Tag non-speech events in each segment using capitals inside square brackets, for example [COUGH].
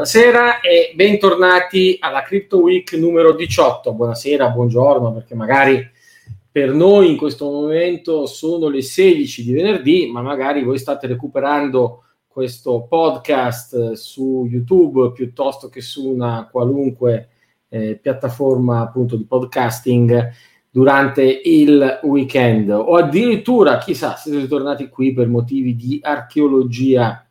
Buonasera e bentornati alla Crypto Week numero 18. Buonasera, buongiorno, perché magari per noi in questo momento sono le 16 di venerdì, ma magari voi state recuperando questo podcast su YouTube piuttosto che su una qualunque eh, piattaforma appunto di podcasting durante il weekend o addirittura chissà siete tornati qui per motivi di archeologia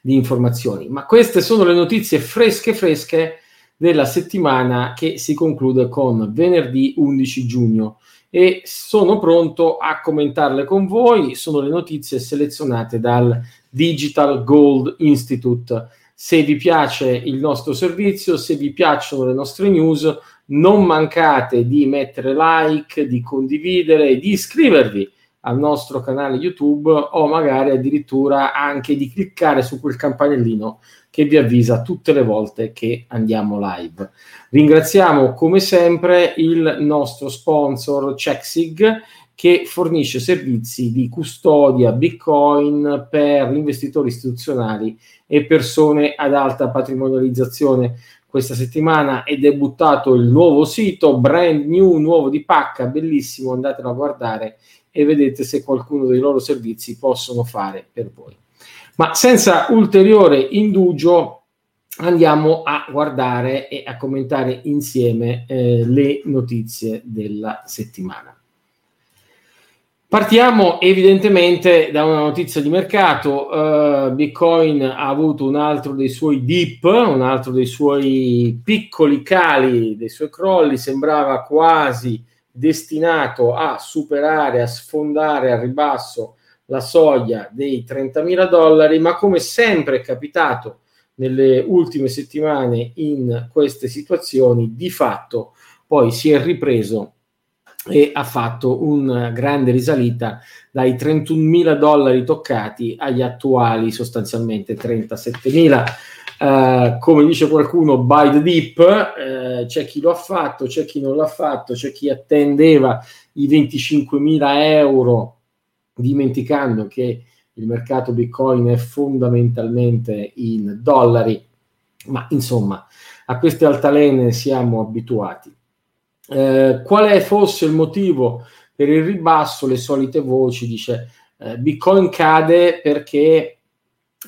di informazioni. Ma queste sono le notizie fresche fresche della settimana che si conclude con venerdì 11 giugno e sono pronto a commentarle con voi. Sono le notizie selezionate dal Digital Gold Institute. Se vi piace il nostro servizio, se vi piacciono le nostre news, non mancate di mettere like, di condividere, di iscrivervi al nostro canale YouTube o magari addirittura anche di cliccare su quel campanellino che vi avvisa tutte le volte che andiamo live. Ringraziamo come sempre il nostro sponsor CheckSig che fornisce servizi di custodia Bitcoin per investitori istituzionali e persone ad alta patrimonializzazione. Questa settimana è debuttato il nuovo sito, brand new, nuovo di pacca, bellissimo, andatelo a guardare e vedete se qualcuno dei loro servizi possono fare per voi. Ma senza ulteriore indugio andiamo a guardare e a commentare insieme eh, le notizie della settimana. Partiamo evidentemente da una notizia di mercato. Uh, Bitcoin ha avuto un altro dei suoi dip, un altro dei suoi piccoli cali, dei suoi crolli, sembrava quasi destinato a superare, a sfondare al ribasso la soglia dei 30.000 dollari, ma come sempre è capitato nelle ultime settimane in queste situazioni, di fatto poi si è ripreso e ha fatto una grande risalita dai 31.000 dollari toccati agli attuali sostanzialmente 37.000 Uh, come dice qualcuno, by the deep, uh, c'è chi lo ha fatto, c'è chi non l'ha fatto, c'è chi attendeva i 25.000 euro, dimenticando che il mercato Bitcoin è fondamentalmente in dollari, ma insomma a queste altalene siamo abituati. Uh, quale fosse il motivo per il ribasso? Le solite voci dice Bitcoin cade perché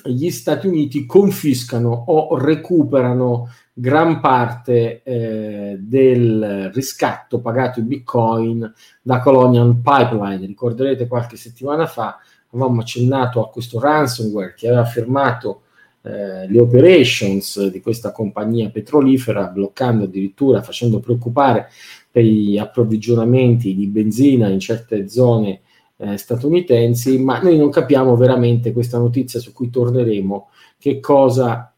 gli Stati Uniti confiscano o recuperano gran parte eh, del riscatto pagato in bitcoin da Colonial Pipeline. Ricorderete qualche settimana fa avevamo accennato a questo ransomware che aveva fermato eh, le operations di questa compagnia petrolifera, bloccando addirittura, facendo preoccupare per gli approvvigionamenti di benzina in certe zone eh, statunitensi, ma noi non capiamo veramente questa notizia su cui torneremo, che cosa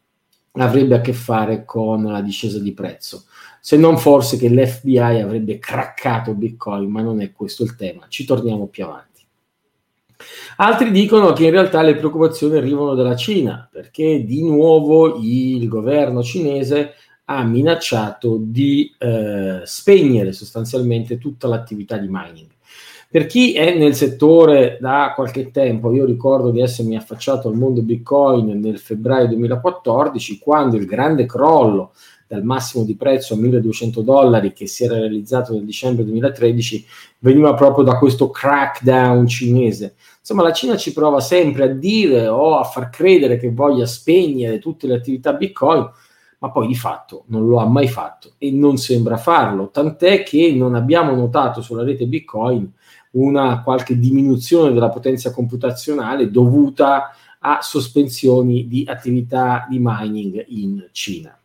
avrebbe a che fare con la discesa di prezzo. Se non forse che l'FBI avrebbe craccato Bitcoin, ma non è questo il tema. Ci torniamo più avanti. Altri dicono che in realtà le preoccupazioni arrivano dalla Cina, perché di nuovo il governo cinese ha minacciato di eh, spegnere sostanzialmente tutta l'attività di mining. Per chi è nel settore da qualche tempo, io ricordo di essermi affacciato al mondo Bitcoin nel febbraio 2014, quando il grande crollo dal massimo di prezzo a 1200 dollari che si era realizzato nel dicembre 2013 veniva proprio da questo crackdown cinese. Insomma, la Cina ci prova sempre a dire o a far credere che voglia spegnere tutte le attività Bitcoin, ma poi di fatto non lo ha mai fatto e non sembra farlo, tant'è che non abbiamo notato sulla rete Bitcoin una qualche diminuzione della potenza computazionale dovuta a sospensioni di attività di mining in Cina.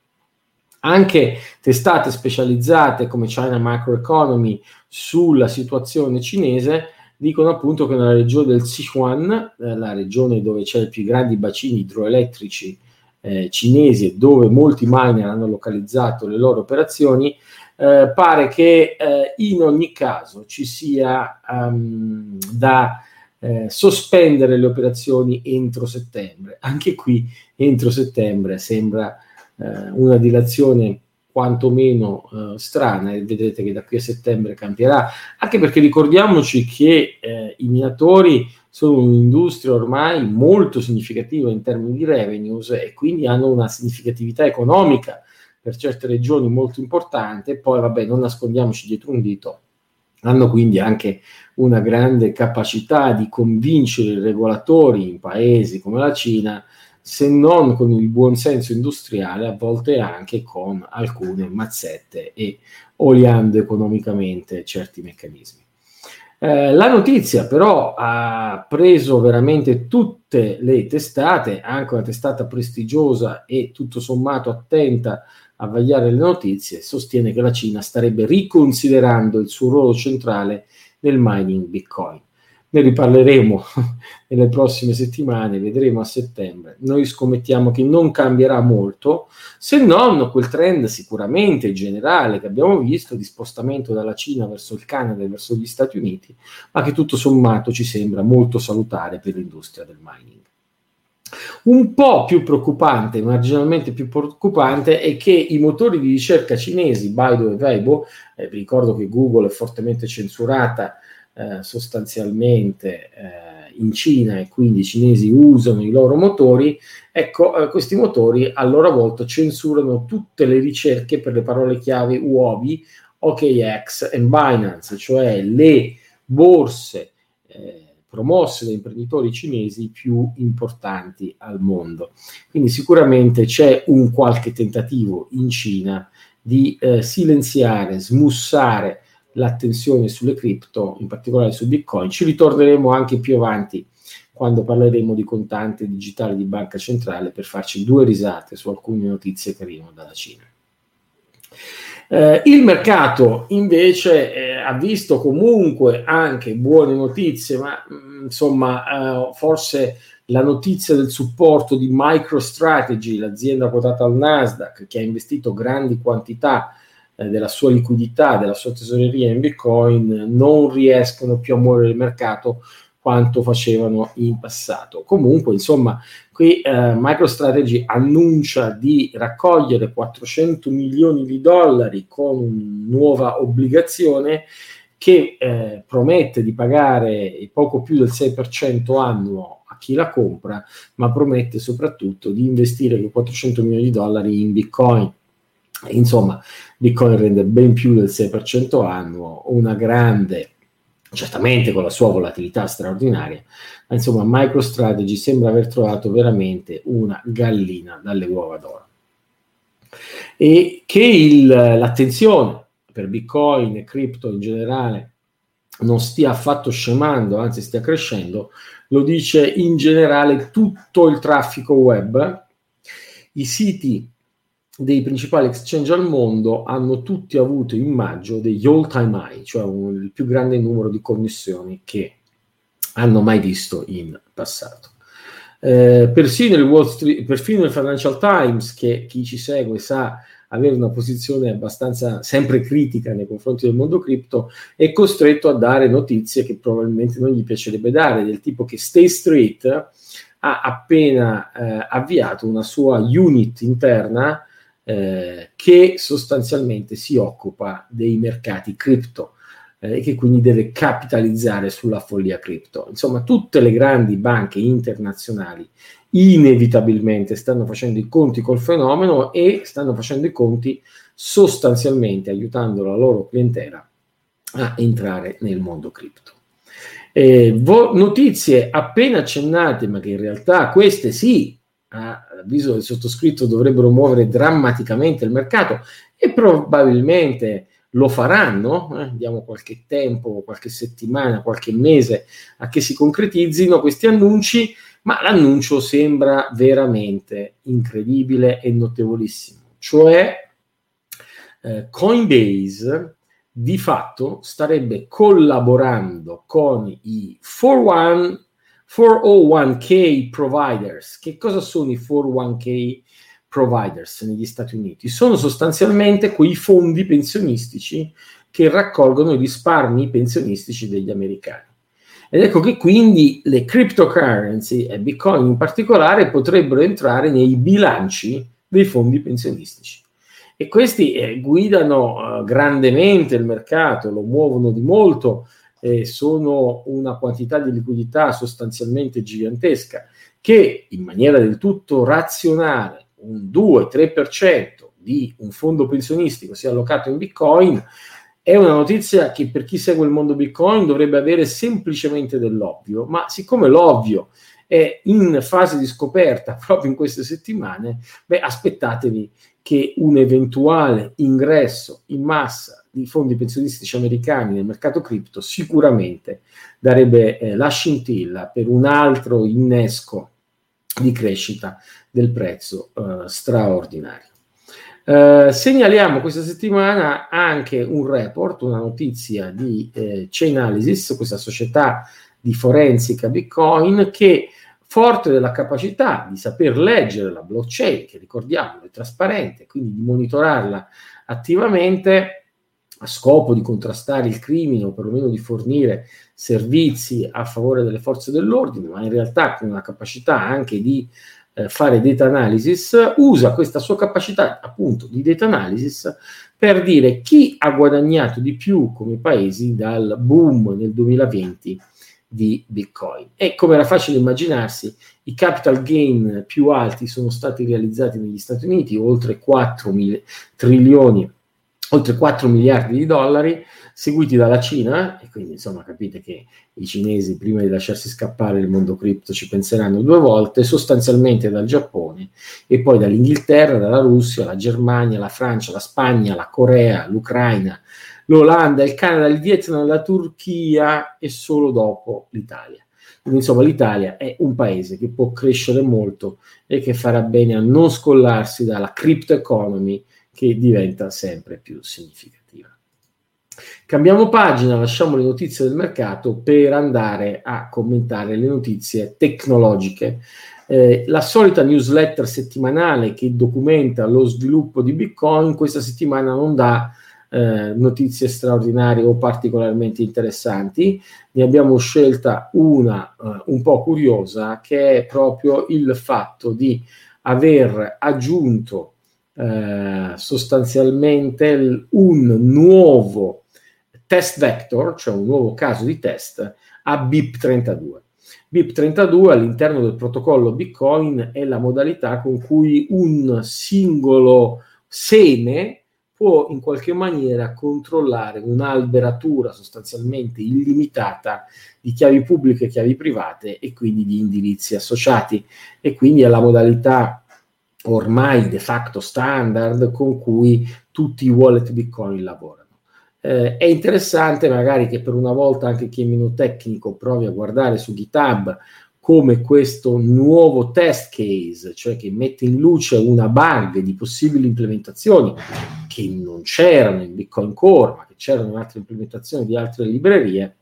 Anche testate specializzate come China Microeconomy sulla situazione cinese dicono appunto che nella regione del Sichuan, eh, la regione dove c'è i più grandi bacini idroelettrici eh, cinesi e dove molti miner hanno localizzato le loro operazioni, eh, pare che eh, in ogni caso ci sia um, da eh, sospendere le operazioni entro settembre. Anche qui entro settembre sembra eh, una dilazione quantomeno eh, strana e vedrete che da qui a settembre cambierà, anche perché ricordiamoci che i minatori sono un'industria ormai molto significativa in termini di revenues e quindi hanno una significatività economica per certe regioni molto importante. Poi, vabbè, non nascondiamoci dietro un dito, hanno quindi anche una grande capacità di convincere i regolatori in paesi come la Cina, se non con il buonsenso industriale, a volte anche con alcune mazzette e oliando economicamente certi meccanismi. Eh, la notizia però ha preso veramente tutte le testate, anche una testata prestigiosa e tutto sommato attenta a vagliare le notizie, sostiene che la Cina starebbe riconsiderando il suo ruolo centrale nel mining Bitcoin. Ne riparleremo [LAUGHS] nelle prossime settimane, vedremo a settembre. Noi scommettiamo che non cambierà molto, se non quel trend sicuramente generale che abbiamo visto di spostamento dalla Cina verso il Canada e verso gli Stati Uniti, ma che tutto sommato ci sembra molto salutare per l'industria del mining. Un po' più preoccupante, marginalmente più preoccupante, è che i motori di ricerca cinesi, Baidu e Weibo, eh, vi ricordo che Google è fortemente censurata eh, sostanzialmente eh, in Cina e quindi i cinesi usano i loro motori, ecco, eh, questi motori a loro volta censurano tutte le ricerche per le parole chiave Huobi, OKX e Binance, cioè le borse eh, promosse da imprenditori cinesi più importanti al mondo. Quindi sicuramente c'è un qualche tentativo in Cina di eh, silenziare, smussare l'attenzione sulle cripto, in particolare su Bitcoin. Ci ritorneremo anche più avanti quando parleremo di contante digitale di banca centrale per farci due risate su alcune notizie che arrivano dalla Cina. Eh, il mercato invece eh, ha visto comunque anche buone notizie, ma mh, mm, insomma eh, forse la notizia del supporto di MicroStrategy, l'azienda quotata al Nasdaq che ha investito grandi quantità eh, della sua liquidità, della sua tesoreria in Bitcoin, non riescono più a muovere il mercato quanto facevano in passato. Comunque, insomma, qui eh, MicroStrategy annuncia di raccogliere 400 milioni di dollari con nuova obbligazione che eh, promette di pagare poco più del 6% annuo a chi la compra, ma promette soprattutto di investire quei 400 milioni di dollari in Bitcoin. Insomma, Bitcoin rende ben più del 6% annuo, una grande certamente con la sua volatilità straordinaria, ma insomma MicroStrategy sembra aver trovato veramente una gallina dalle uova d'oro. E che il, l'attenzione per Bitcoin e cripto in generale non stia affatto scemando, anzi stia crescendo, lo dice in generale tutto il traffico web. I siti dei principali exchange al mondo hanno tutti avuto in maggio degli all time high, cioè un, il più grande numero di connessioni che hanno mai visto in passato. Eh, persino, il Wall Street, perfino il Financial Times, che chi ci segue sa avere una posizione abbastanza sempre critica nei confronti del mondo cripto, è costretto a dare notizie che probabilmente non gli piacerebbe dare, del tipo che State Street ha appena eh, avviato una sua unit interna eh, che sostanzialmente si occupa dei mercati cripto eh, e che quindi deve capitalizzare sulla follia cripto. Insomma, tutte le grandi banche internazionali inevitabilmente stanno facendo i conti col fenomeno e stanno facendo i conti sostanzialmente aiutando la loro clientela a entrare nel mondo cripto. Eh, vo- notizie appena accennate, ma che in realtà queste sì avviso del sottoscritto dovrebbero muovere drammaticamente il mercato e probabilmente lo faranno, eh, diamo qualche tempo, qualche settimana, qualche mese a che si concretizzino questi annunci, ma l'annuncio sembra veramente incredibile e notevolissimo, cioè eh, Coinbase di fatto starebbe collaborando con i 41 401k providers. Che cosa sono i 401k providers negli Stati Uniti? Sono sostanzialmente quei fondi pensionistici che raccolgono i risparmi pensionistici degli americani. Ed ecco che quindi le cryptocurrency e Bitcoin in particolare potrebbero entrare nei bilanci dei fondi pensionistici. E questi eh, guidano eh, grandemente il mercato, lo muovono di molto eh, sono una quantità di liquidità sostanzialmente gigantesca che in maniera del tutto razionale un 2-3% di un fondo pensionistico sia allocato in Bitcoin è una notizia che per chi segue il mondo Bitcoin dovrebbe avere semplicemente dell'ovvio, ma siccome l'ovvio è in fase di scoperta [LAUGHS] proprio in queste settimane, beh, aspettatevi che un eventuale ingresso in massa di fondi pensionistici americani nel mercato cripto sicuramente darebbe eh, la scintilla per un altro innesco di crescita del prezzo eh, straordinario. Eh, segnaliamo questa settimana anche un report, una notizia di eh, Chainalysis, questa società di forensica Bitcoin che forte della capacità di saper leggere la blockchain, che ricordiamo è trasparente, quindi di monitorarla attivamente a scopo di contrastare il crimine o perlomeno di fornire servizi a favore delle forze dell'ordine, ma in realtà con una capacità anche di eh, fare data analysis, usa questa sua capacità appunto di data analysis per dire chi ha guadagnato di più come paesi dal boom nel 2020 di Bitcoin. E come era facile immaginarsi, i capital gain più alti sono stati realizzati negli Stati Uniti, oltre 4 mil- trilioni, oltre 4 miliardi di dollari, seguiti dalla Cina, e quindi insomma capite che i cinesi prima di lasciarsi scappare il mondo cripto ci penseranno due volte, sostanzialmente dal Giappone e poi dall'Inghilterra, dalla Russia, la Germania, la Francia, la Spagna, la Corea, l'Ucraina, l'Olanda, il Canada, il Vietnam, la Turchia e solo dopo l'Italia. Quindi insomma l'Italia è un paese che può crescere molto e che farà bene a non scollarsi dalla crypto economy che diventa sempre più significativa. Cambiamo pagina, lasciamo le notizie del mercato per andare a commentare le notizie tecnologiche. Eh, la solita newsletter settimanale che documenta lo sviluppo di Bitcoin questa settimana non dà eh, notizie straordinarie o particolarmente interessanti. Ne abbiamo scelta una eh, un po' curiosa che è proprio il fatto di aver aggiunto eh, sostanzialmente un nuovo test vector, cioè un nuovo caso di test, a BIP32. BIP32 all'interno del protocollo Bitcoin è la modalità con cui un singolo seme può in qualche maniera controllare un'alberatura sostanzialmente illimitata di chiavi pubbliche e chiavi private e quindi di indirizzi associati e quindi è la modalità ormai de facto standard con cui tutti i wallet Bitcoin lavorano. Eh, è interessante magari che per una volta anche chi è meno tecnico provi a guardare su GitHub come questo nuovo test case, cioè che mette in luce una bug di possibili implementazioni che non c'erano in Bitcoin Core, ma che c'erano in altre implementazioni di altre librerie,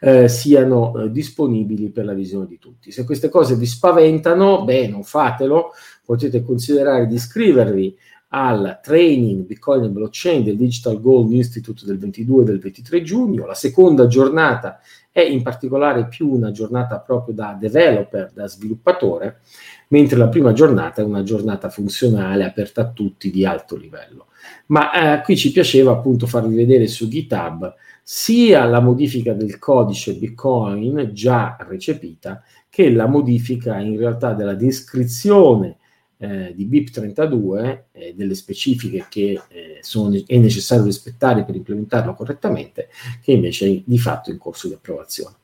eh, siano eh, disponibili per la visione di tutti. Se queste cose vi spaventano, beh, non fatelo, potete considerare di iscrivervi al training Bitcoin e Blockchain del Digital Gold Institute del 22 e del 23 giugno. La seconda giornata è in particolare più una giornata proprio da developer, da sviluppatore, mentre la prima giornata è una giornata funzionale aperta a tutti di alto livello. Ma eh, qui ci piaceva appunto farvi vedere su GitHub sia la modifica del codice Bitcoin già recepita che la modifica in realtà della descrizione eh, di BIP32, eh, delle specifiche che eh, sono, è necessario rispettare per implementarlo correttamente, che invece è di fatto in corso di approvazione.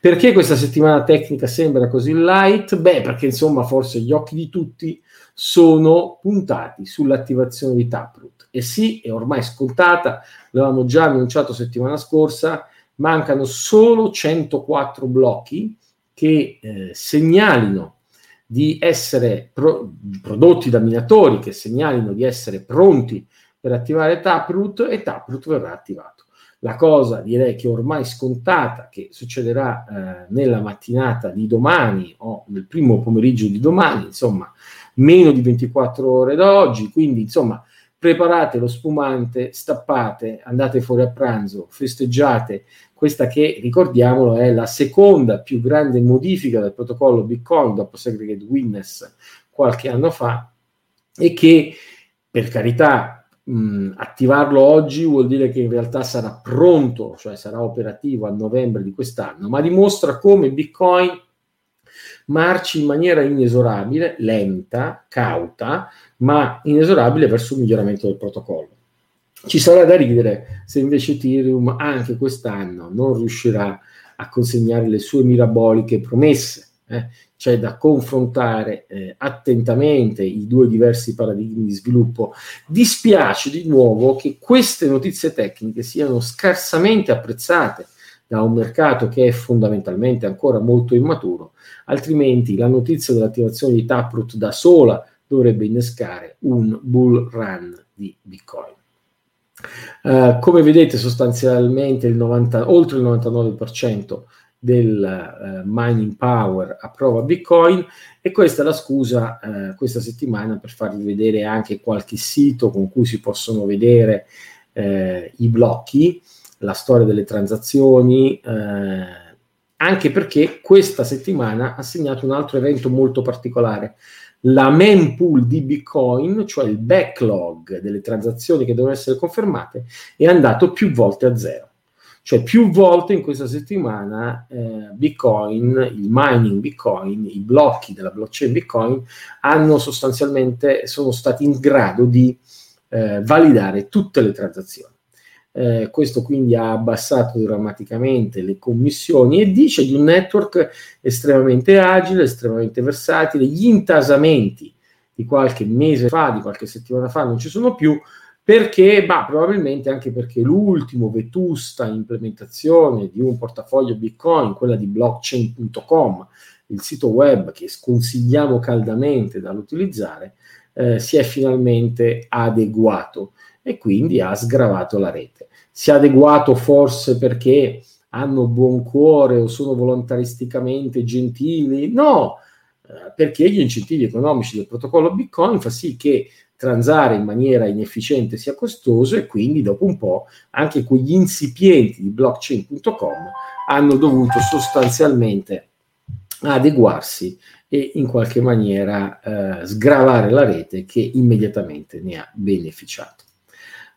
Perché questa settimana tecnica sembra così light? Beh, perché insomma forse gli occhi di tutti sono puntati sull'attivazione di Taproot. E sì, è ormai scontata, l'avevamo già annunciato settimana scorsa, mancano solo 104 blocchi che eh, segnalino di essere pro- prodotti da minatori che segnalino di essere pronti per attivare Taproot e Taproot verrà attivato. La cosa direi che ormai scontata, che succederà eh, nella mattinata di domani o nel primo pomeriggio di domani, insomma, meno di 24 ore da oggi, quindi insomma, preparate lo spumante, stappate, andate fuori a pranzo, festeggiate. Questa che, ricordiamolo, è la seconda più grande modifica del protocollo Bitcoin dopo Segregate Witness qualche anno fa e che, per carità, mh, attivarlo oggi vuol dire che in realtà sarà pronto, cioè sarà operativo a novembre di quest'anno, ma dimostra come Bitcoin marci in maniera inesorabile, lenta, cauta, ma inesorabile verso il miglioramento del protocollo. Ci sarà da ridere se invece Ethereum anche quest'anno non riuscirà a consegnare le sue miraboliche promesse. Eh? C'è da confrontare eh, attentamente i due diversi paradigmi di sviluppo. Dispiace di nuovo che queste notizie tecniche siano scarsamente apprezzate da un mercato che è fondamentalmente ancora molto immaturo, altrimenti la notizia dell'attivazione di Taproot da sola dovrebbe innescare un bull run di Bitcoin. Uh, come vedete sostanzialmente il 90, oltre il 99% del uh, mining power approva Bitcoin e questa è la scusa uh, questa settimana per farvi vedere anche qualche sito con cui si possono vedere i blocchi, la storia delle transazioni, anche perché questa settimana ha segnato un altro evento molto particolare la mempool di Bitcoin, cioè il backlog delle transazioni che devono essere confermate, è andato più volte a zero. Cioè più volte in questa settimana eh, Bitcoin, il mining Bitcoin, i blocchi della blockchain Bitcoin hanno sostanzialmente, sono stati in grado di eh, validare tutte le transazioni. Eh, questo quindi ha abbassato drammaticamente le commissioni e dice di un network estremamente agile, estremamente versatile. Gli intasamenti di qualche mese fa, di qualche settimana fa non ci sono più perché, bah, probabilmente anche perché l'ultimo vetusta implementazione di un portafoglio Bitcoin, quella di blockchain.com, il sito web che sconsigliamo caldamente dall'utilizzare, eh, si è finalmente adeguato e quindi ha sgravato la rete. Si è adeguato forse perché hanno buon cuore o sono volontaristicamente gentili? No, eh, perché gli incentivi economici del protocollo Bitcoin fa sì che transare in maniera inefficiente sia costoso e quindi dopo un po' anche quegli insipienti di blockchain.com hanno dovuto sostanzialmente adeguarsi e in qualche maniera eh, sgravare la rete che immediatamente ne ha beneficiato.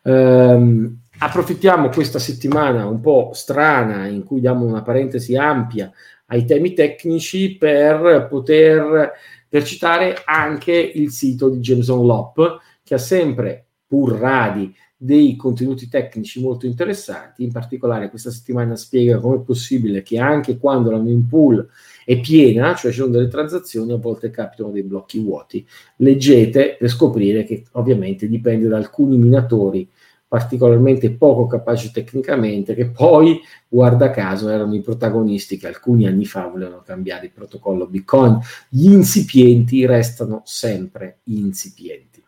Um, approfittiamo questa settimana un po' strana in cui diamo una parentesi ampia ai temi tecnici per poter per citare anche il sito di Jameson Lop che ha sempre pur radi dei contenuti tecnici molto interessanti, in particolare questa settimana spiega come è possibile che anche quando la main pool è piena, cioè ci sono delle transazioni, a volte capitano dei blocchi vuoti. Leggete per scoprire che ovviamente dipende da alcuni minatori particolarmente poco capaci tecnicamente, che poi, guarda caso, erano i protagonisti che alcuni anni fa volevano cambiare il protocollo Bitcoin. Gli incipienti restano sempre incipienti.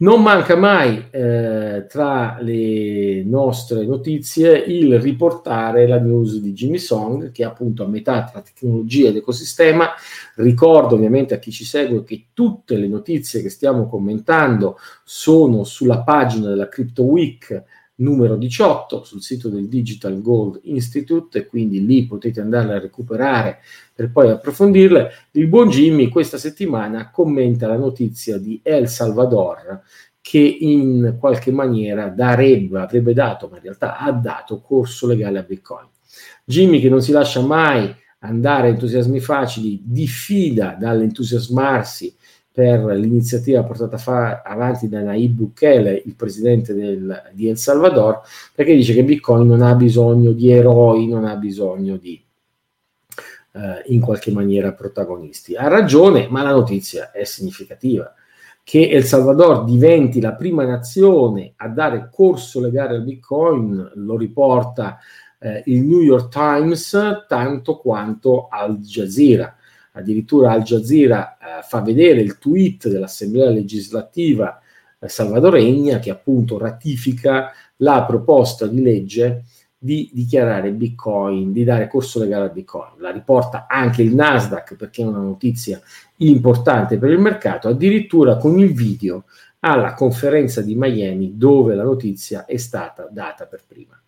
Non manca mai eh, tra le nostre notizie il riportare la news di Jimmy Song, che è appunto a metà tra tecnologia ed ecosistema. Ricordo ovviamente a chi ci segue che tutte le notizie che stiamo commentando sono sulla pagina della Crypto Week numero 18 sul sito del Digital Gold Institute e quindi lì potete andare a recuperare per poi approfondirle. Il buon Jimmy questa settimana commenta la notizia di El Salvador che in qualche maniera darebbe, avrebbe dato, ma in realtà ha dato corso legale a Bitcoin. Jimmy che non si lascia mai andare a entusiasmi facili, diffida dall'entusiasmarsi per l'iniziativa portata fa- avanti da Naib Bukele, il presidente del, di El Salvador, perché dice che Bitcoin non ha bisogno di eroi, non ha bisogno di eh, in qualche maniera protagonisti. Ha ragione, ma la notizia è significativa. Che El Salvador diventi la prima nazione a dare corso legale al Bitcoin lo riporta eh, il New York Times tanto quanto Al Jazeera addirittura Al Jazeera eh, fa vedere il tweet dell'Assemblea legislativa eh, salvadoregna che appunto ratifica la proposta di legge di dichiarare Bitcoin, di dare corso legale a Bitcoin. La riporta anche il Nasdaq perché è una notizia importante per il mercato, addirittura con il video alla conferenza di Miami dove la notizia è stata data per prima.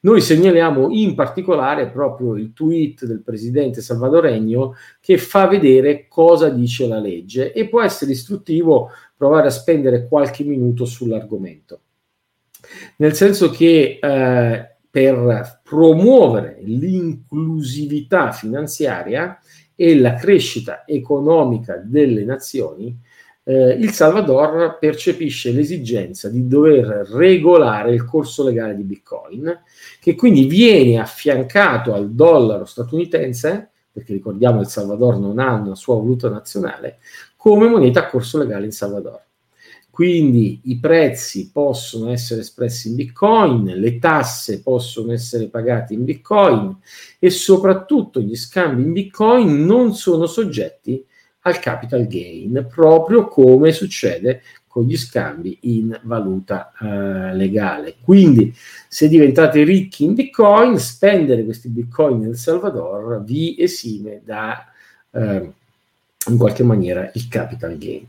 Noi segnaliamo in particolare proprio il tweet del presidente salvadoregno che fa vedere cosa dice la legge e può essere istruttivo provare a spendere qualche minuto sull'argomento. Nel senso che eh, per promuovere l'inclusività finanziaria e la crescita economica delle nazioni, eh, il Salvador percepisce l'esigenza di dover regolare il corso legale di Bitcoin, che quindi viene affiancato al dollaro statunitense, perché ricordiamo il Salvador non ha una sua valuta nazionale, come moneta a corso legale in Salvador. Quindi i prezzi possono essere espressi in Bitcoin, le tasse possono essere pagate in Bitcoin e soprattutto gli scambi in Bitcoin non sono soggetti al capital gain, proprio come succede con gli scambi in valuta eh, legale. Quindi, se diventate ricchi in Bitcoin, spendere questi Bitcoin nel Salvador vi esime da eh, in qualche maniera il capital gain.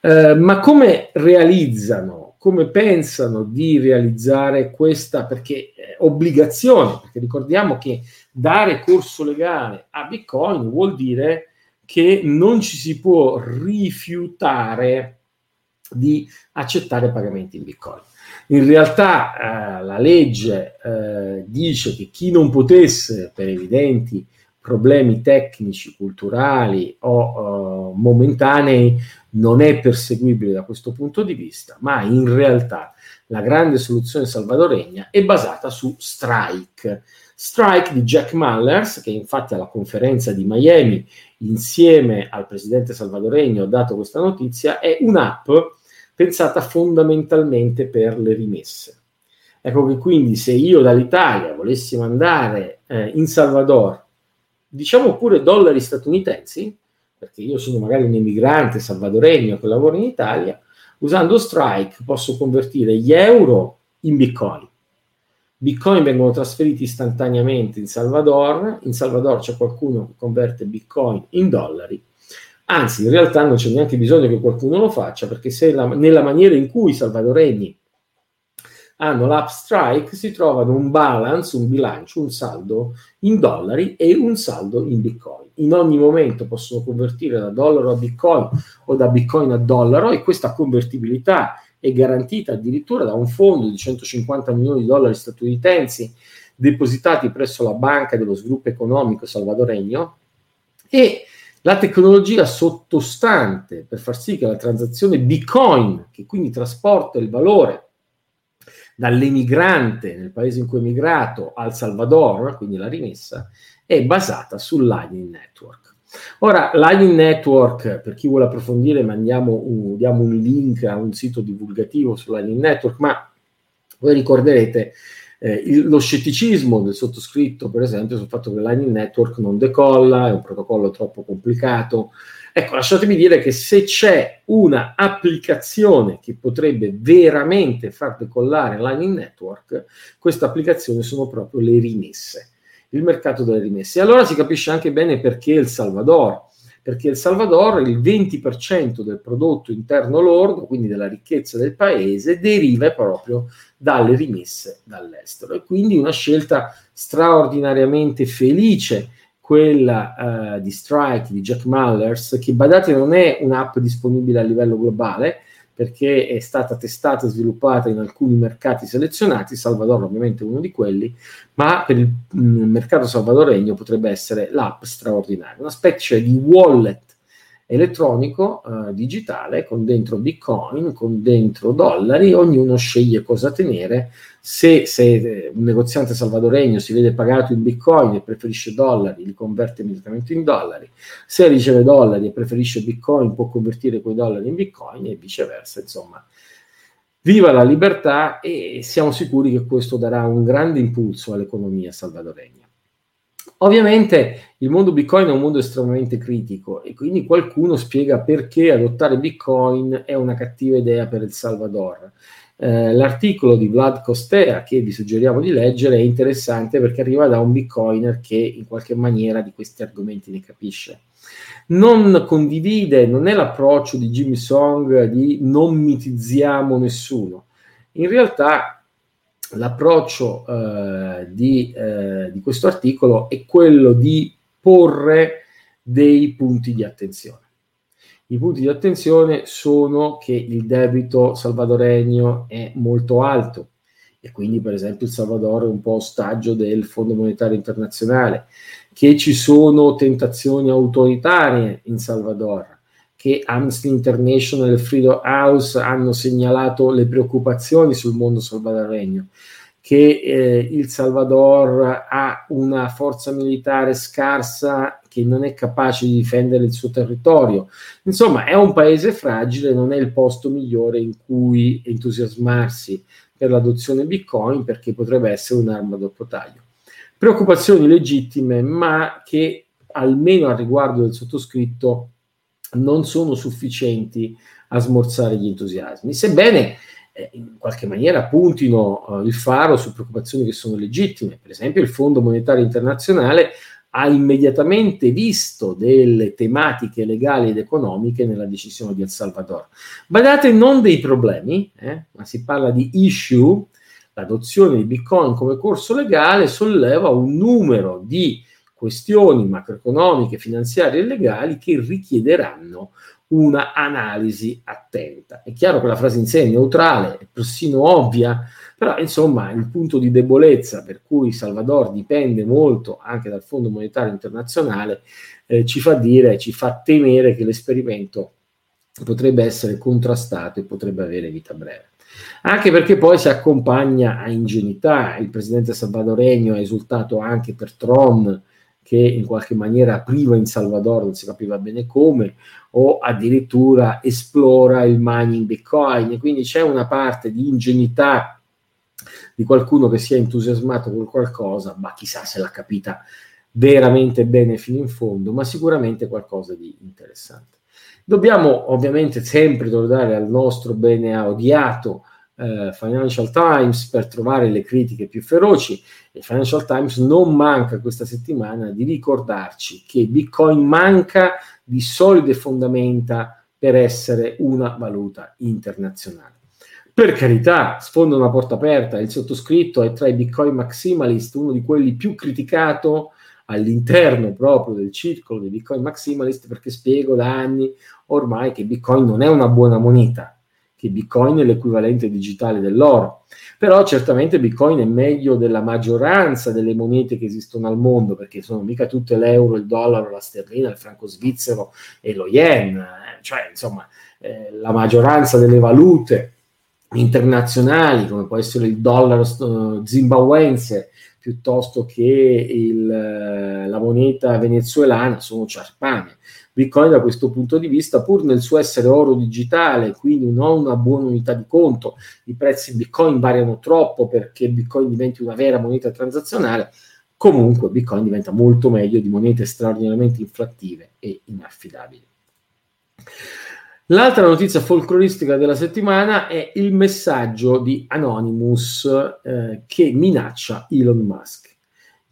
Eh, ma come realizzano, come pensano di realizzare questa perché, eh, obbligazione? Perché ricordiamo che dare corso legale a Bitcoin vuol dire che non ci si può rifiutare di accettare pagamenti in Bitcoin. In realtà eh, la legge eh, dice che chi non potesse, per evidenti problemi tecnici, culturali o uh, momentanei, non è perseguibile da questo punto di vista, ma in realtà la grande soluzione salvadoregna è basata su Strike. Strike di Jack Mullers, che infatti alla conferenza di Miami insieme al presidente salvadoregno ha dato questa notizia, è un'app pensata fondamentalmente per le rimesse. Ecco che quindi se io dall'Italia volessi mandare eh, in Salvador, diciamo pure dollari statunitensi, perché io sono magari un immigrante salvadoregno che lavora in Italia, usando Strike posso convertire gli euro in bitcoin Bitcoin vengono trasferiti istantaneamente in Salvador, in Salvador c'è qualcuno che converte Bitcoin in dollari, anzi in realtà non c'è neanche bisogno che qualcuno lo faccia perché se la, nella maniera in cui i salvadoregni hanno l'app Strike si trovano un balance, un bilancio, un saldo in dollari e un saldo in Bitcoin. In ogni momento possono convertire da dollaro a Bitcoin o da Bitcoin a dollaro e questa convertibilità è garantita addirittura da un fondo di 150 milioni di dollari statunitensi depositati presso la Banca dello Sviluppo Economico salvadoregno e la tecnologia sottostante per far sì che la transazione Bitcoin, che quindi trasporta il valore dall'emigrante nel paese in cui è emigrato al Salvador, quindi la rimessa, è basata sul Lightning Network. Ora, Lightning Network, per chi vuole approfondire, mandiamo un, diamo un link a un sito divulgativo su Lightning Network, ma voi ricorderete eh, il, lo scetticismo del sottoscritto, per esempio, sul fatto che Lightning Network non decolla, è un protocollo troppo complicato. Ecco, lasciatemi dire che se c'è una applicazione che potrebbe veramente far decollare Lightning Network, questa applicazione sono proprio le rimesse il mercato delle rimesse. E allora si capisce anche bene perché il Salvador, perché il Salvador il 20% del prodotto interno lordo, quindi della ricchezza del paese, deriva proprio dalle rimesse dall'estero. E quindi una scelta straordinariamente felice quella uh, di Strike di Jack Mullers, che badate non è un'app disponibile a livello globale, perché è stata testata e sviluppata in alcuni mercati selezionati, Salvador ovviamente è uno di quelli, ma per il, mercato salvadoregno potrebbe essere l'app straordinaria, una specie di wallet elettronico eh, digitale con dentro bitcoin, con dentro dollari, ognuno sceglie cosa tenere. Se, se eh, un negoziante salvadoregno si vede pagato in bitcoin e preferisce dollari, li converte immediatamente in dollari. Se riceve dollari e preferisce bitcoin, può convertire quei dollari in bitcoin e viceversa. Insomma, viva la libertà e siamo sicuri che questo darà un grande impulso all'economia salvadoregna. Ovviamente il mondo Bitcoin è un mondo estremamente critico e quindi qualcuno spiega perché adottare Bitcoin è una cattiva idea per Il Salvador. Eh, l'articolo di Vlad Costea che vi suggeriamo di leggere è interessante perché arriva da un bitcoiner che in qualche maniera di questi argomenti ne capisce. Non condivide, non è l'approccio di Jimmy Song di non mitizziamo nessuno. In realtà l'approccio eh, di, eh, di questo articolo è quello di porre dei punti di attenzione. I punti di attenzione sono che il debito salvadoregno è molto alto e quindi per esempio il Salvador è un po' ostaggio del Fondo Monetario Internazionale, che ci sono tentazioni autoritarie in Salvador, che Amnesty International e Freedom House hanno segnalato le preoccupazioni sul mondo salvadoregno, che eh, il Salvador ha una forza militare scarsa che non è capace di difendere il suo territorio. Insomma, è un paese fragile, non è il posto migliore in cui entusiasmarsi per l'adozione Bitcoin perché potrebbe essere un'arma a doppio taglio. Preoccupazioni legittime, ma che almeno a riguardo del sottoscritto non sono sufficienti a smorzare gli entusiasmi, sebbene eh, in qualche maniera puntino eh, il faro su preoccupazioni che sono legittime. Per esempio il Fondo Monetario Internazionale ha immediatamente visto delle tematiche legali ed economiche nella decisione di El Salvador. Badate non dei problemi, eh, ma si parla di issue, l'adozione di Bitcoin come corso legale solleva un numero di questioni macroeconomiche, finanziarie e legali che richiederanno una analisi attenta. È chiaro che la frase in sé è neutrale, è persino ovvia, però insomma il punto di debolezza per cui Salvador dipende molto anche dal Fondo Monetario Internazionale eh, ci fa dire, ci fa temere che l'esperimento potrebbe essere contrastato e potrebbe avere vita breve. Anche perché poi si accompagna a ingenuità, il presidente salvadoregno ha esultato anche per Tron, che in qualche maniera apriva in Salvador, non si capiva bene come, o addirittura esplora il mining Bitcoin. Quindi c'è una parte di ingenuità di qualcuno che si è entusiasmato con qualcosa, ma chissà se l'ha capita veramente bene fino in fondo, ma sicuramente qualcosa di interessante. Dobbiamo ovviamente sempre tornare al nostro bene odiato eh, Financial Times per trovare le critiche più feroci e Financial Times non manca questa settimana di ricordarci che Bitcoin manca di solide fondamenta per essere una valuta internazionale. Per carità, sfonda una porta aperta, il sottoscritto è tra i Bitcoin maximalist, uno di quelli più criticato all'interno proprio del circolo dei Bitcoin maximalist perché spiego da anni ormai che Bitcoin non è una buona moneta, che Bitcoin è l'equivalente digitale dell'oro. Però certamente Bitcoin è meglio della maggioranza delle monete che esistono al mondo, perché sono mica tutte l'euro, il dollaro, la sterlina, il franco svizzero e lo yen, eh, cioè insomma eh, la maggioranza delle valute internazionali, come può essere il dollaro uh, zimbabuense, piuttosto che il, uh, la moneta venezuelana, sono ciarpane. Bitcoin da questo punto di vista, pur nel suo essere oro digitale, quindi non una buona unità di conto, i prezzi Bitcoin variano troppo perché Bitcoin diventi una vera moneta transazionale, comunque Bitcoin diventa molto meglio di monete straordinariamente inflattive e inaffidabili. L'altra notizia folcloristica della settimana è il messaggio di Anonymous eh, che minaccia Elon Musk.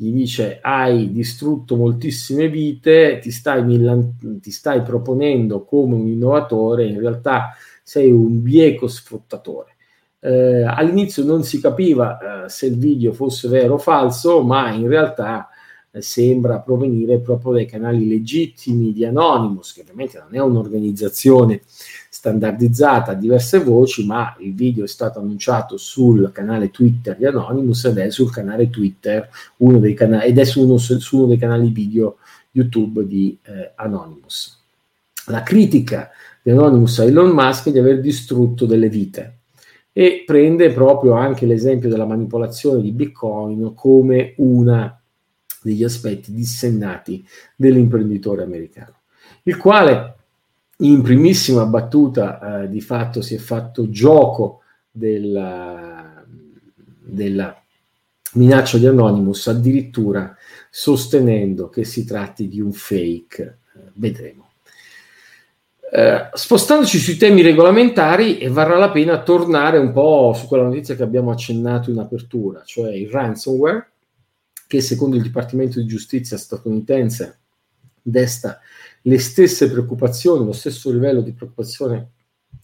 Gli dice hai distrutto moltissime vite, ti stai, millan- ti stai proponendo come un innovatore, in realtà sei un bieco sfruttatore. Eh, all'inizio non si capiva eh, se il video fosse vero o falso, ma in realtà eh, sembra provenire proprio dai canali legittimi di Anonymous, che ovviamente non è un'organizzazione standardizzata a diverse voci, ma il video è stato annunciato sul canale Twitter di Anonymous ed è sul canale Twitter uno dei canali, ed è su uno, su uno dei canali video YouTube di eh, Anonymous. La critica di Anonymous a Elon Musk è di aver distrutto delle vite e prende proprio anche l'esempio della manipolazione di Bitcoin come una degli aspetti dissennati dell'imprenditore americano, il quale in primissima battuta eh, di fatto si è fatto gioco della, della minaccia di Anonymous, addirittura sostenendo che si tratti di un fake. Eh, vedremo. Eh, spostandoci sui temi regolamentari, varrà la pena tornare un po' su quella notizia che abbiamo accennato in apertura, cioè il ransomware, che secondo il Dipartimento di Giustizia statunitense desta le stesse preoccupazioni, lo stesso livello di preoccupazione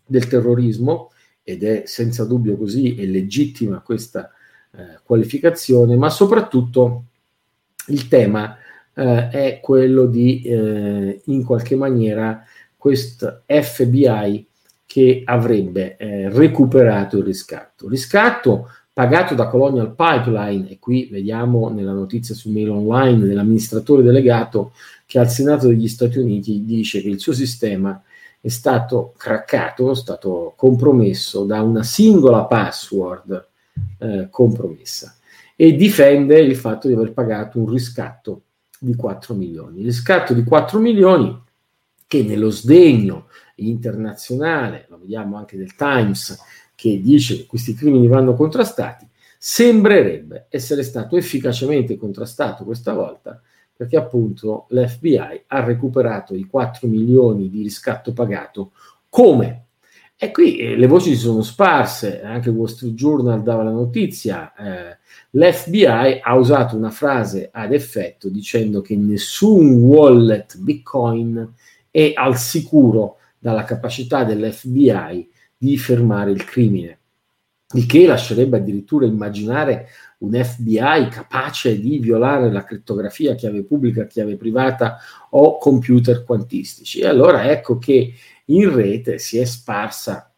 del terrorismo, ed è senza dubbio così, è legittima questa eh, qualificazione, ma soprattutto il tema eh, è quello di eh, in qualche maniera questo FBI che avrebbe eh, recuperato il riscatto. Riscatto pagato da Colonial Pipeline, e qui vediamo nella notizia su Mail Online dell'amministratore delegato che al Senato degli Stati Uniti dice che il suo sistema è stato craccato, è stato compromesso da una singola password eh, compromessa e difende il fatto di aver pagato un riscatto di 4 milioni. Il riscatto di 4 milioni che nello sdegno internazionale, lo vediamo anche del Times, che dice che questi crimini vanno contrastati, sembrerebbe essere stato efficacemente contrastato questa volta perché appunto l'FBI ha recuperato i 4 milioni di riscatto pagato come? E qui eh, le voci si sono sparse, anche Wall Street Journal dava la notizia, eh, l'FBI ha usato una frase ad effetto dicendo che nessun wallet Bitcoin è al sicuro dalla capacità dell'FBI di fermare il crimine, il che lascerebbe addirittura immaginare un FBI capace di violare la crittografia, chiave pubblica, chiave privata o computer quantistici. E allora ecco che in rete si è sparsa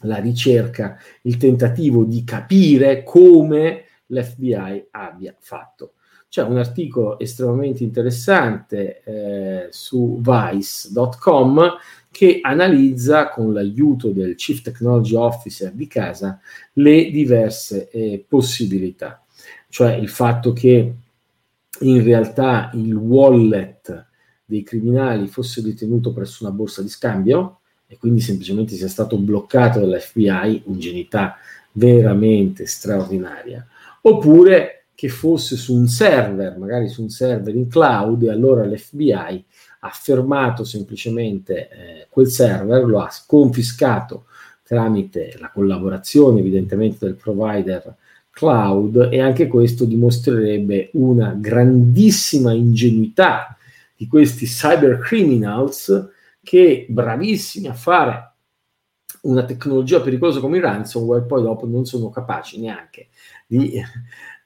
la ricerca, il tentativo di capire come l'FBI abbia fatto. C'è un articolo estremamente interessante eh, su vice.com che analizza con l'aiuto del Chief Technology Officer di casa le diverse eh, possibilità, cioè il fatto che in realtà il wallet dei criminali fosse detenuto presso una borsa di scambio e quindi semplicemente sia stato bloccato dall'FBI, ingenuità veramente straordinaria, oppure che fosse su un server, magari su un server in cloud e allora l'FBI ha fermato semplicemente eh, quel server, lo ha confiscato tramite la collaborazione evidentemente del provider cloud e anche questo dimostrerebbe una grandissima ingenuità di questi cyber criminals che bravissimi a fare una tecnologia pericolosa come il ransomware poi dopo non sono capaci neanche di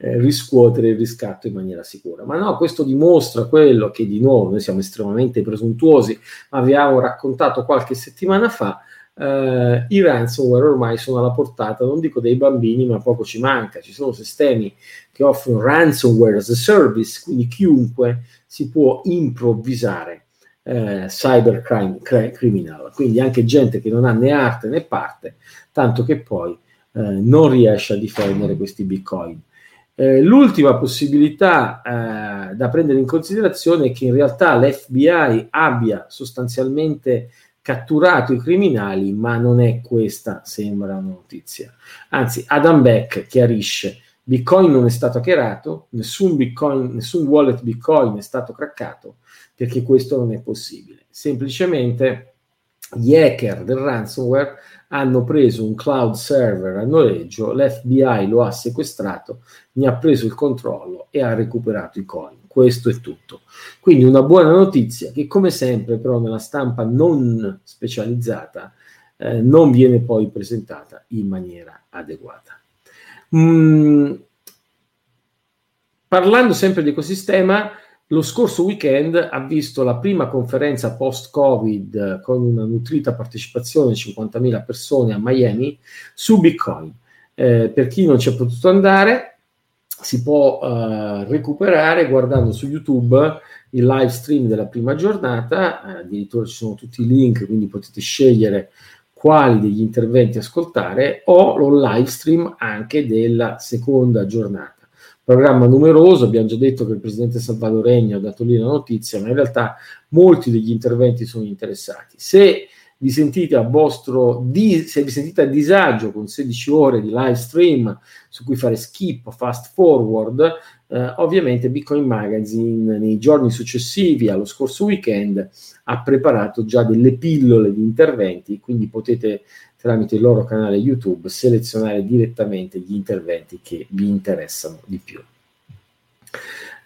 eh, riscuotere il riscatto in maniera sicura. Ma no, questo dimostra quello che di nuovo noi siamo estremamente presuntuosi, ma raccontato qualche settimana fa, eh, i ransomware ormai sono alla portata, non dico dei bambini, ma poco ci manca. Ci sono sistemi che offrono ransomware as a service, quindi chiunque si può improvvisare eh, cyber crime, criminal, quindi anche gente che non ha né arte né parte, tanto che poi eh, non riesce a difendere questi bitcoin. Eh, l'ultima possibilità eh, da prendere in considerazione è che in realtà l'FBI abbia sostanzialmente catturato i criminali, ma non è questa, sembra una notizia. Anzi, Adam Beck chiarisce, Bitcoin non è stato hackerato, nessun, Bitcoin, nessun wallet Bitcoin è stato craccato, perché questo non è possibile. Semplicemente gli hacker del ransomware hanno preso un cloud server a noleggio, l'FBI lo ha sequestrato, ne ha preso il controllo e ha recuperato i coin. Questo è tutto. Quindi una buona notizia che come sempre però nella stampa non specializzata eh, non viene poi presentata in maniera adeguata. Mm, parlando sempre di ecosistema, lo scorso weekend ha visto la prima conferenza post-Covid con una nutrita partecipazione di 50.000 persone a Miami su Bitcoin. Eh, per chi non ci è potuto andare, si può eh, recuperare guardando su YouTube il live stream della prima giornata, eh, addirittura ci sono tutti i link, quindi potete scegliere quali degli interventi ascoltare o lo live stream anche della seconda giornata programma numeroso, abbiamo già detto che il presidente salvadoregno ha dato lì la notizia, ma in realtà molti degli interventi sono interessati. Se vi sentite a vostro se vi sentite a disagio con 16 ore di live stream su cui fare skip, fast forward, eh, ovviamente Bitcoin Magazine nei giorni successivi allo scorso weekend ha preparato già delle pillole di interventi, quindi potete tramite il loro canale YouTube selezionare direttamente gli interventi che vi interessano di più.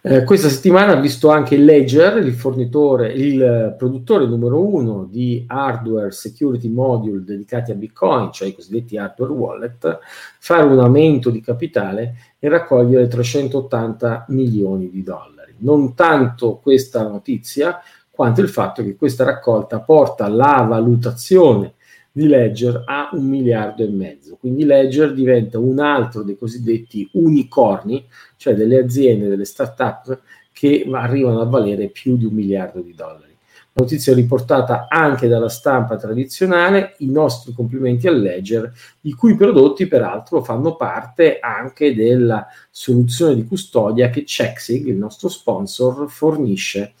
Eh, questa settimana ha visto anche Ledger, il fornitore, il produttore numero uno di hardware security module dedicati a Bitcoin, cioè i cosiddetti hardware wallet, fare un aumento di capitale e raccogliere 380 milioni di dollari. Non tanto questa notizia, quanto il fatto che questa raccolta porta la valutazione di Ledger a un miliardo e mezzo. Quindi Ledger diventa un altro dei cosiddetti unicorni, cioè delle aziende, delle start-up che arrivano a valere più di un miliardo di dollari. Notizia riportata anche dalla stampa tradizionale, i nostri complimenti a Ledger, i cui prodotti peraltro fanno parte anche della soluzione di custodia che Checksig, il nostro sponsor, fornisce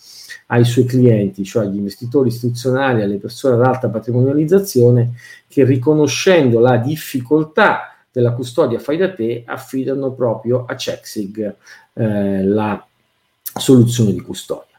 ai suoi clienti, cioè agli investitori istituzionali, alle persone ad alta patrimonializzazione, che riconoscendo la difficoltà della custodia fai da te, affidano proprio a Checksig eh, la soluzione di custodia.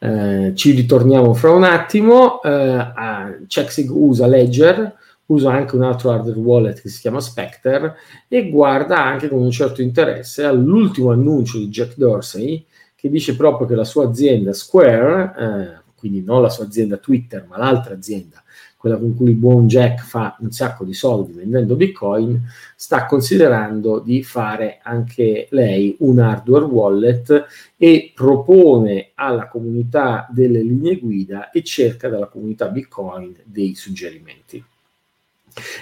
Eh, ci ritorniamo fra un attimo. Eh, Checksig usa Ledger, usa anche un altro hardware wallet che si chiama Spectre e guarda anche con un certo interesse all'ultimo annuncio di Jack Dorsey che dice proprio che la sua azienda Square, eh, quindi non la sua azienda Twitter, ma l'altra azienda, quella con cui il buon Jack fa un sacco di soldi vendendo Bitcoin, sta considerando di fare anche lei un hardware wallet e propone alla comunità delle linee guida e cerca dalla comunità Bitcoin dei suggerimenti.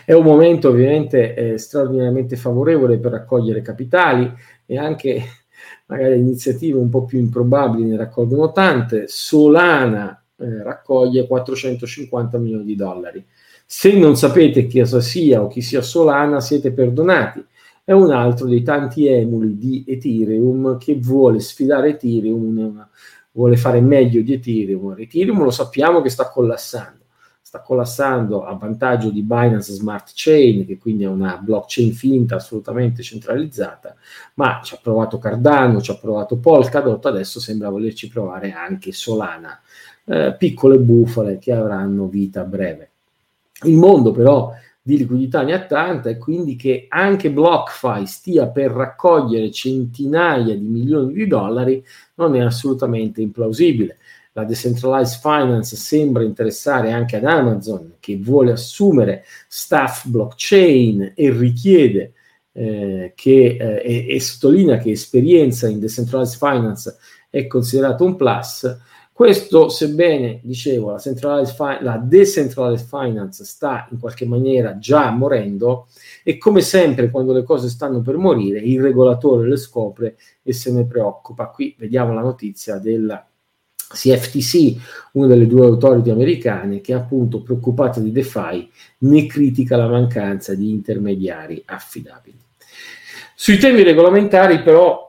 È un momento ovviamente eh, straordinariamente favorevole per raccogliere capitali e anche [LAUGHS] magari iniziative un po' più improbabili ne raccolgono tante, Solana eh, raccoglie 450 milioni di dollari. Se non sapete chi sia o chi sia Solana, siete perdonati. È un altro dei tanti emuli di Ethereum che vuole sfidare Ethereum, vuole fare meglio di Ethereum. Ethereum lo sappiamo che sta collassando sta collassando a vantaggio di Binance Smart Chain, che quindi è una blockchain finta assolutamente centralizzata, ma ci ha provato Cardano, ci ha provato Polkadot, adesso sembra volerci provare anche Solana, eh, piccole bufale che avranno vita breve. Il mondo però di liquidità ne ha tanta e quindi che anche BlockFi stia per raccogliere centinaia di milioni di dollari non è assolutamente implausibile la decentralized finance sembra interessare anche ad Amazon che vuole assumere staff blockchain e richiede eh, che, eh, e, e, sottolinea che esperienza in decentralized finance è considerato un plus. Questo, sebbene, dicevo, la, fi- la decentralized finance sta in qualche maniera già morendo, e come sempre quando le cose stanno per morire, il regolatore le scopre e se ne preoccupa. Qui vediamo la notizia della CFTC, una delle due autority americane, che appunto preoccupata di DeFi ne critica la mancanza di intermediari affidabili. Sui temi regolamentari però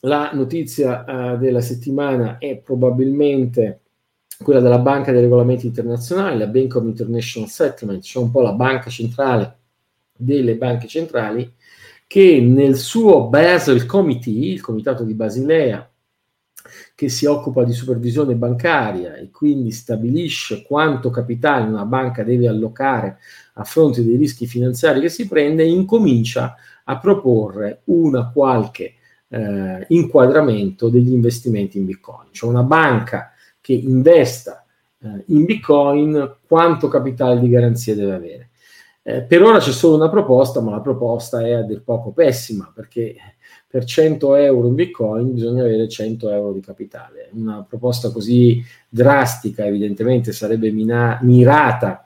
la notizia uh, della settimana è probabilmente quella della Banca dei Regolamenti Internazionali, la Bank of International Settlement, cioè un po' la banca centrale delle banche centrali, che nel suo Basel Committee, il comitato di Basilea, che si occupa di supervisione bancaria e quindi stabilisce quanto capitale una banca deve allocare a fronte dei rischi finanziari che si prende, incomincia a proporre una qualche eh, inquadramento degli investimenti in Bitcoin. Cioè una banca che investa eh, in Bitcoin, quanto capitale di garanzia deve avere. Eh, per ora c'è solo una proposta, ma la proposta è a dir poco pessima perché per 100 euro in bitcoin bisogna avere 100 euro di capitale. Una proposta così drastica evidentemente sarebbe mina- mirata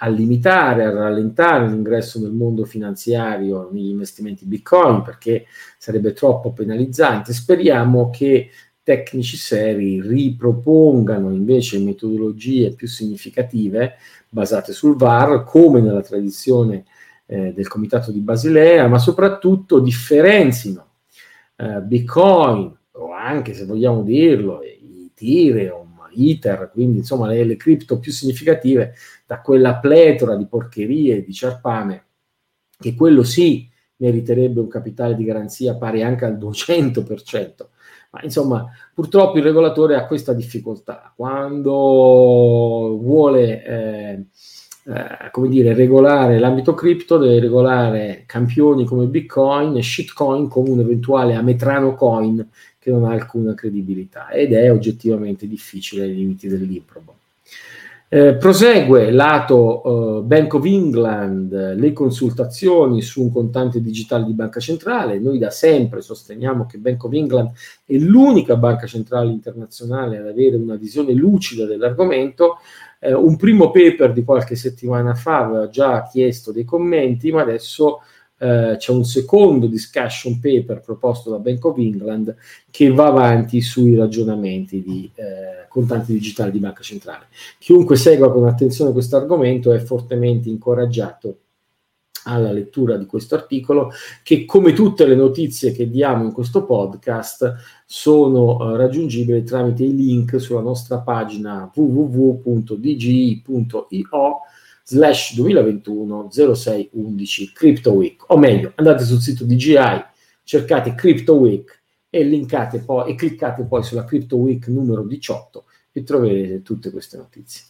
a limitare, a rallentare l'ingresso nel mondo finanziario negli investimenti bitcoin perché sarebbe troppo penalizzante. Speriamo che tecnici seri ripropongano invece metodologie più significative basate sul VAR come nella tradizione eh, del Comitato di Basilea, ma soprattutto differenzino eh, Bitcoin o anche se vogliamo dirlo Ethereum, Ether, quindi insomma le, le cripto più significative da quella pletora di porcherie e di ciarpame che quello sì meriterebbe un capitale di garanzia pari anche al 200%. Ma insomma, purtroppo il regolatore ha questa difficoltà. Quando vuole eh, eh, come dire, regolare l'ambito cripto, deve regolare campioni come Bitcoin e shitcoin come un eventuale Ametrano coin che non ha alcuna credibilità ed è oggettivamente difficile ai limiti dell'improbo. Eh, prosegue lato eh, Bank of England le consultazioni su un contante digitale di banca centrale. Noi da sempre sosteniamo che Bank of England è l'unica banca centrale internazionale ad avere una visione lucida dell'argomento. Eh, un primo paper di qualche settimana fa aveva già chiesto dei commenti, ma adesso c'è un secondo discussion paper proposto da Bank of England che va avanti sui ragionamenti di eh, contanti digitali di banca centrale. Chiunque segua con attenzione questo argomento è fortemente incoraggiato alla lettura di questo articolo che come tutte le notizie che diamo in questo podcast sono uh, raggiungibili tramite i link sulla nostra pagina www.dgi.io slash 2021 06 11 Crypto Week, o meglio, andate sul sito DGI, cercate Crypto Week e linkate poi e cliccate poi sulla Crypto Week numero 18 e troverete tutte queste notizie.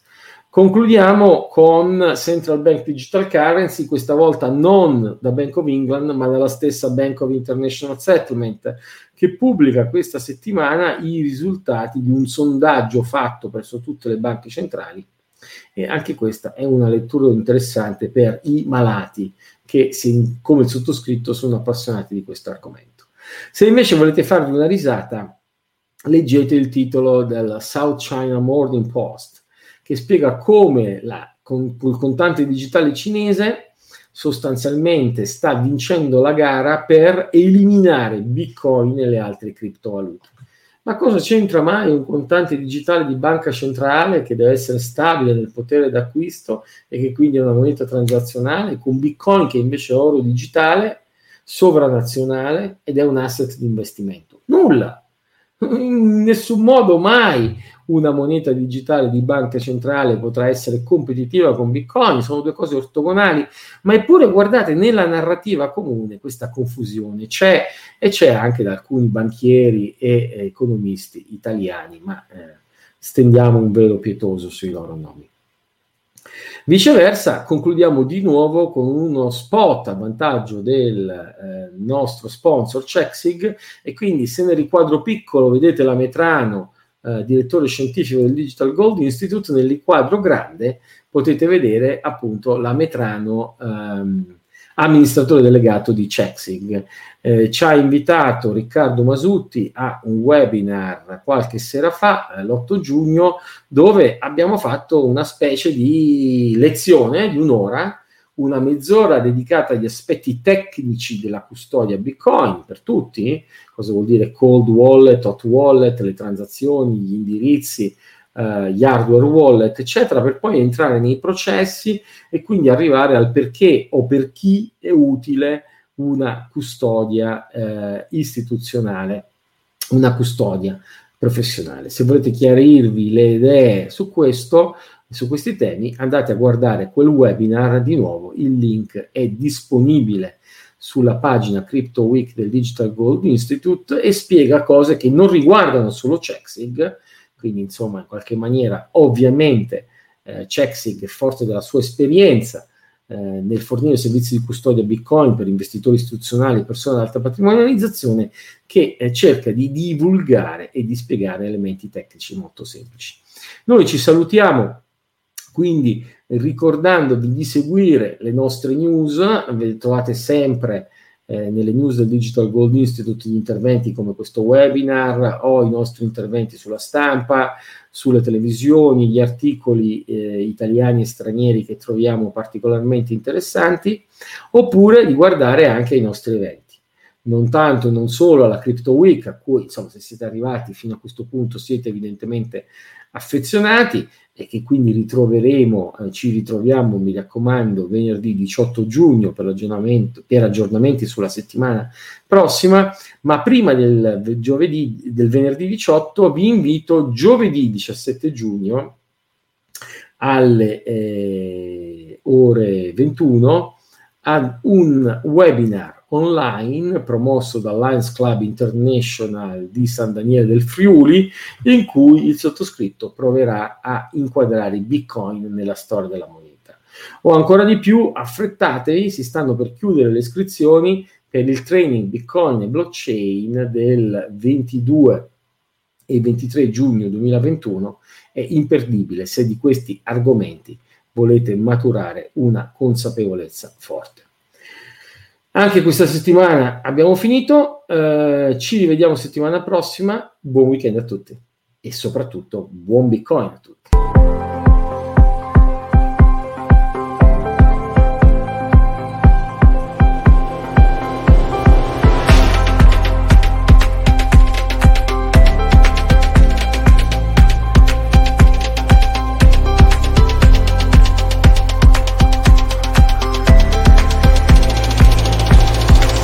Concludiamo con Central Bank Digital Currency, questa volta non da Bank of England, ma dalla stessa Bank of International Settlement, che pubblica questa settimana i risultati di un sondaggio fatto presso tutte le banche centrali e anche questa è una lettura interessante per i malati che, come il sottoscritto, sono appassionati di questo argomento. Se invece volete farvi una risata, leggete il titolo del South China Morning Post, che spiega come la, con, il contante digitale cinese sostanzialmente sta vincendo la gara per eliminare Bitcoin e le altre criptovalute. Ma cosa c'entra mai un contante digitale di banca centrale che deve essere stabile nel potere d'acquisto e che quindi è una moneta transazionale con Bitcoin che invece è oro digitale, sovranazionale ed è un asset di investimento? Nulla! In nessun modo mai una moneta digitale di banca centrale potrà essere competitiva con Bitcoin, sono due cose ortogonali, ma eppure guardate nella narrativa comune questa confusione c'è e c'è anche da alcuni banchieri e economisti italiani, ma eh, stendiamo un velo pietoso sui loro nomi. Viceversa, concludiamo di nuovo con uno spot a vantaggio del eh, nostro sponsor CheckSig e quindi se nel riquadro piccolo vedete la Metrano eh, direttore scientifico del Digital Gold Institute, nel quadro grande potete vedere appunto la Metrano ehm, amministratore delegato di Checksig. Eh, ci ha invitato Riccardo Masutti a un webinar qualche sera fa, eh, l'8 giugno, dove abbiamo fatto una specie di lezione di un'ora una mezz'ora dedicata agli aspetti tecnici della custodia Bitcoin per tutti, cosa vuol dire cold wallet, hot wallet, le transazioni, gli indirizzi, eh, gli hardware wallet, eccetera, per poi entrare nei processi e quindi arrivare al perché o per chi è utile una custodia eh, istituzionale, una custodia professionale. Se volete chiarirvi le idee su questo, su questi temi, andate a guardare quel webinar di nuovo, il link è disponibile sulla pagina Crypto Week del Digital Gold Institute e spiega cose che non riguardano solo Checksig, quindi insomma in qualche maniera ovviamente eh, Checksig, forte della sua esperienza eh, nel fornire servizi di custodia Bitcoin per investitori istituzionali e persone ad alta patrimonializzazione, che eh, cerca di divulgare e di spiegare elementi tecnici molto semplici. Noi ci salutiamo quindi ricordandovi di seguire le nostre news, ve trovate sempre eh, nelle news del Digital Gold Institute gli interventi come questo webinar o i nostri interventi sulla stampa, sulle televisioni, gli articoli eh, italiani e stranieri che troviamo particolarmente interessanti, oppure di guardare anche i nostri eventi. Non tanto, non solo alla Crypto Week, a cui insomma se siete arrivati fino a questo punto siete evidentemente affezionati, e che quindi ritroveremo, eh, ci ritroviamo, mi raccomando, venerdì 18 giugno per, per, aggiornamenti sulla settimana prossima, ma prima del, del, giovedì, del venerdì 18 vi invito giovedì 17 giugno alle eh, ore 21 ad un webinar online promosso dal Lions Club International di San Daniele del Friuli, in cui il sottoscritto proverà a inquadrare i bitcoin nella storia della moneta. O ancora di più, affrettatevi, si stanno per chiudere le iscrizioni per il training Bitcoin e blockchain del 22 e 23 giugno 2021 è imperdibile se di questi argomenti volete maturare una consapevolezza forte. Anche questa settimana abbiamo finito, eh, ci rivediamo settimana prossima, buon weekend a tutti e soprattutto buon Bitcoin a tutti.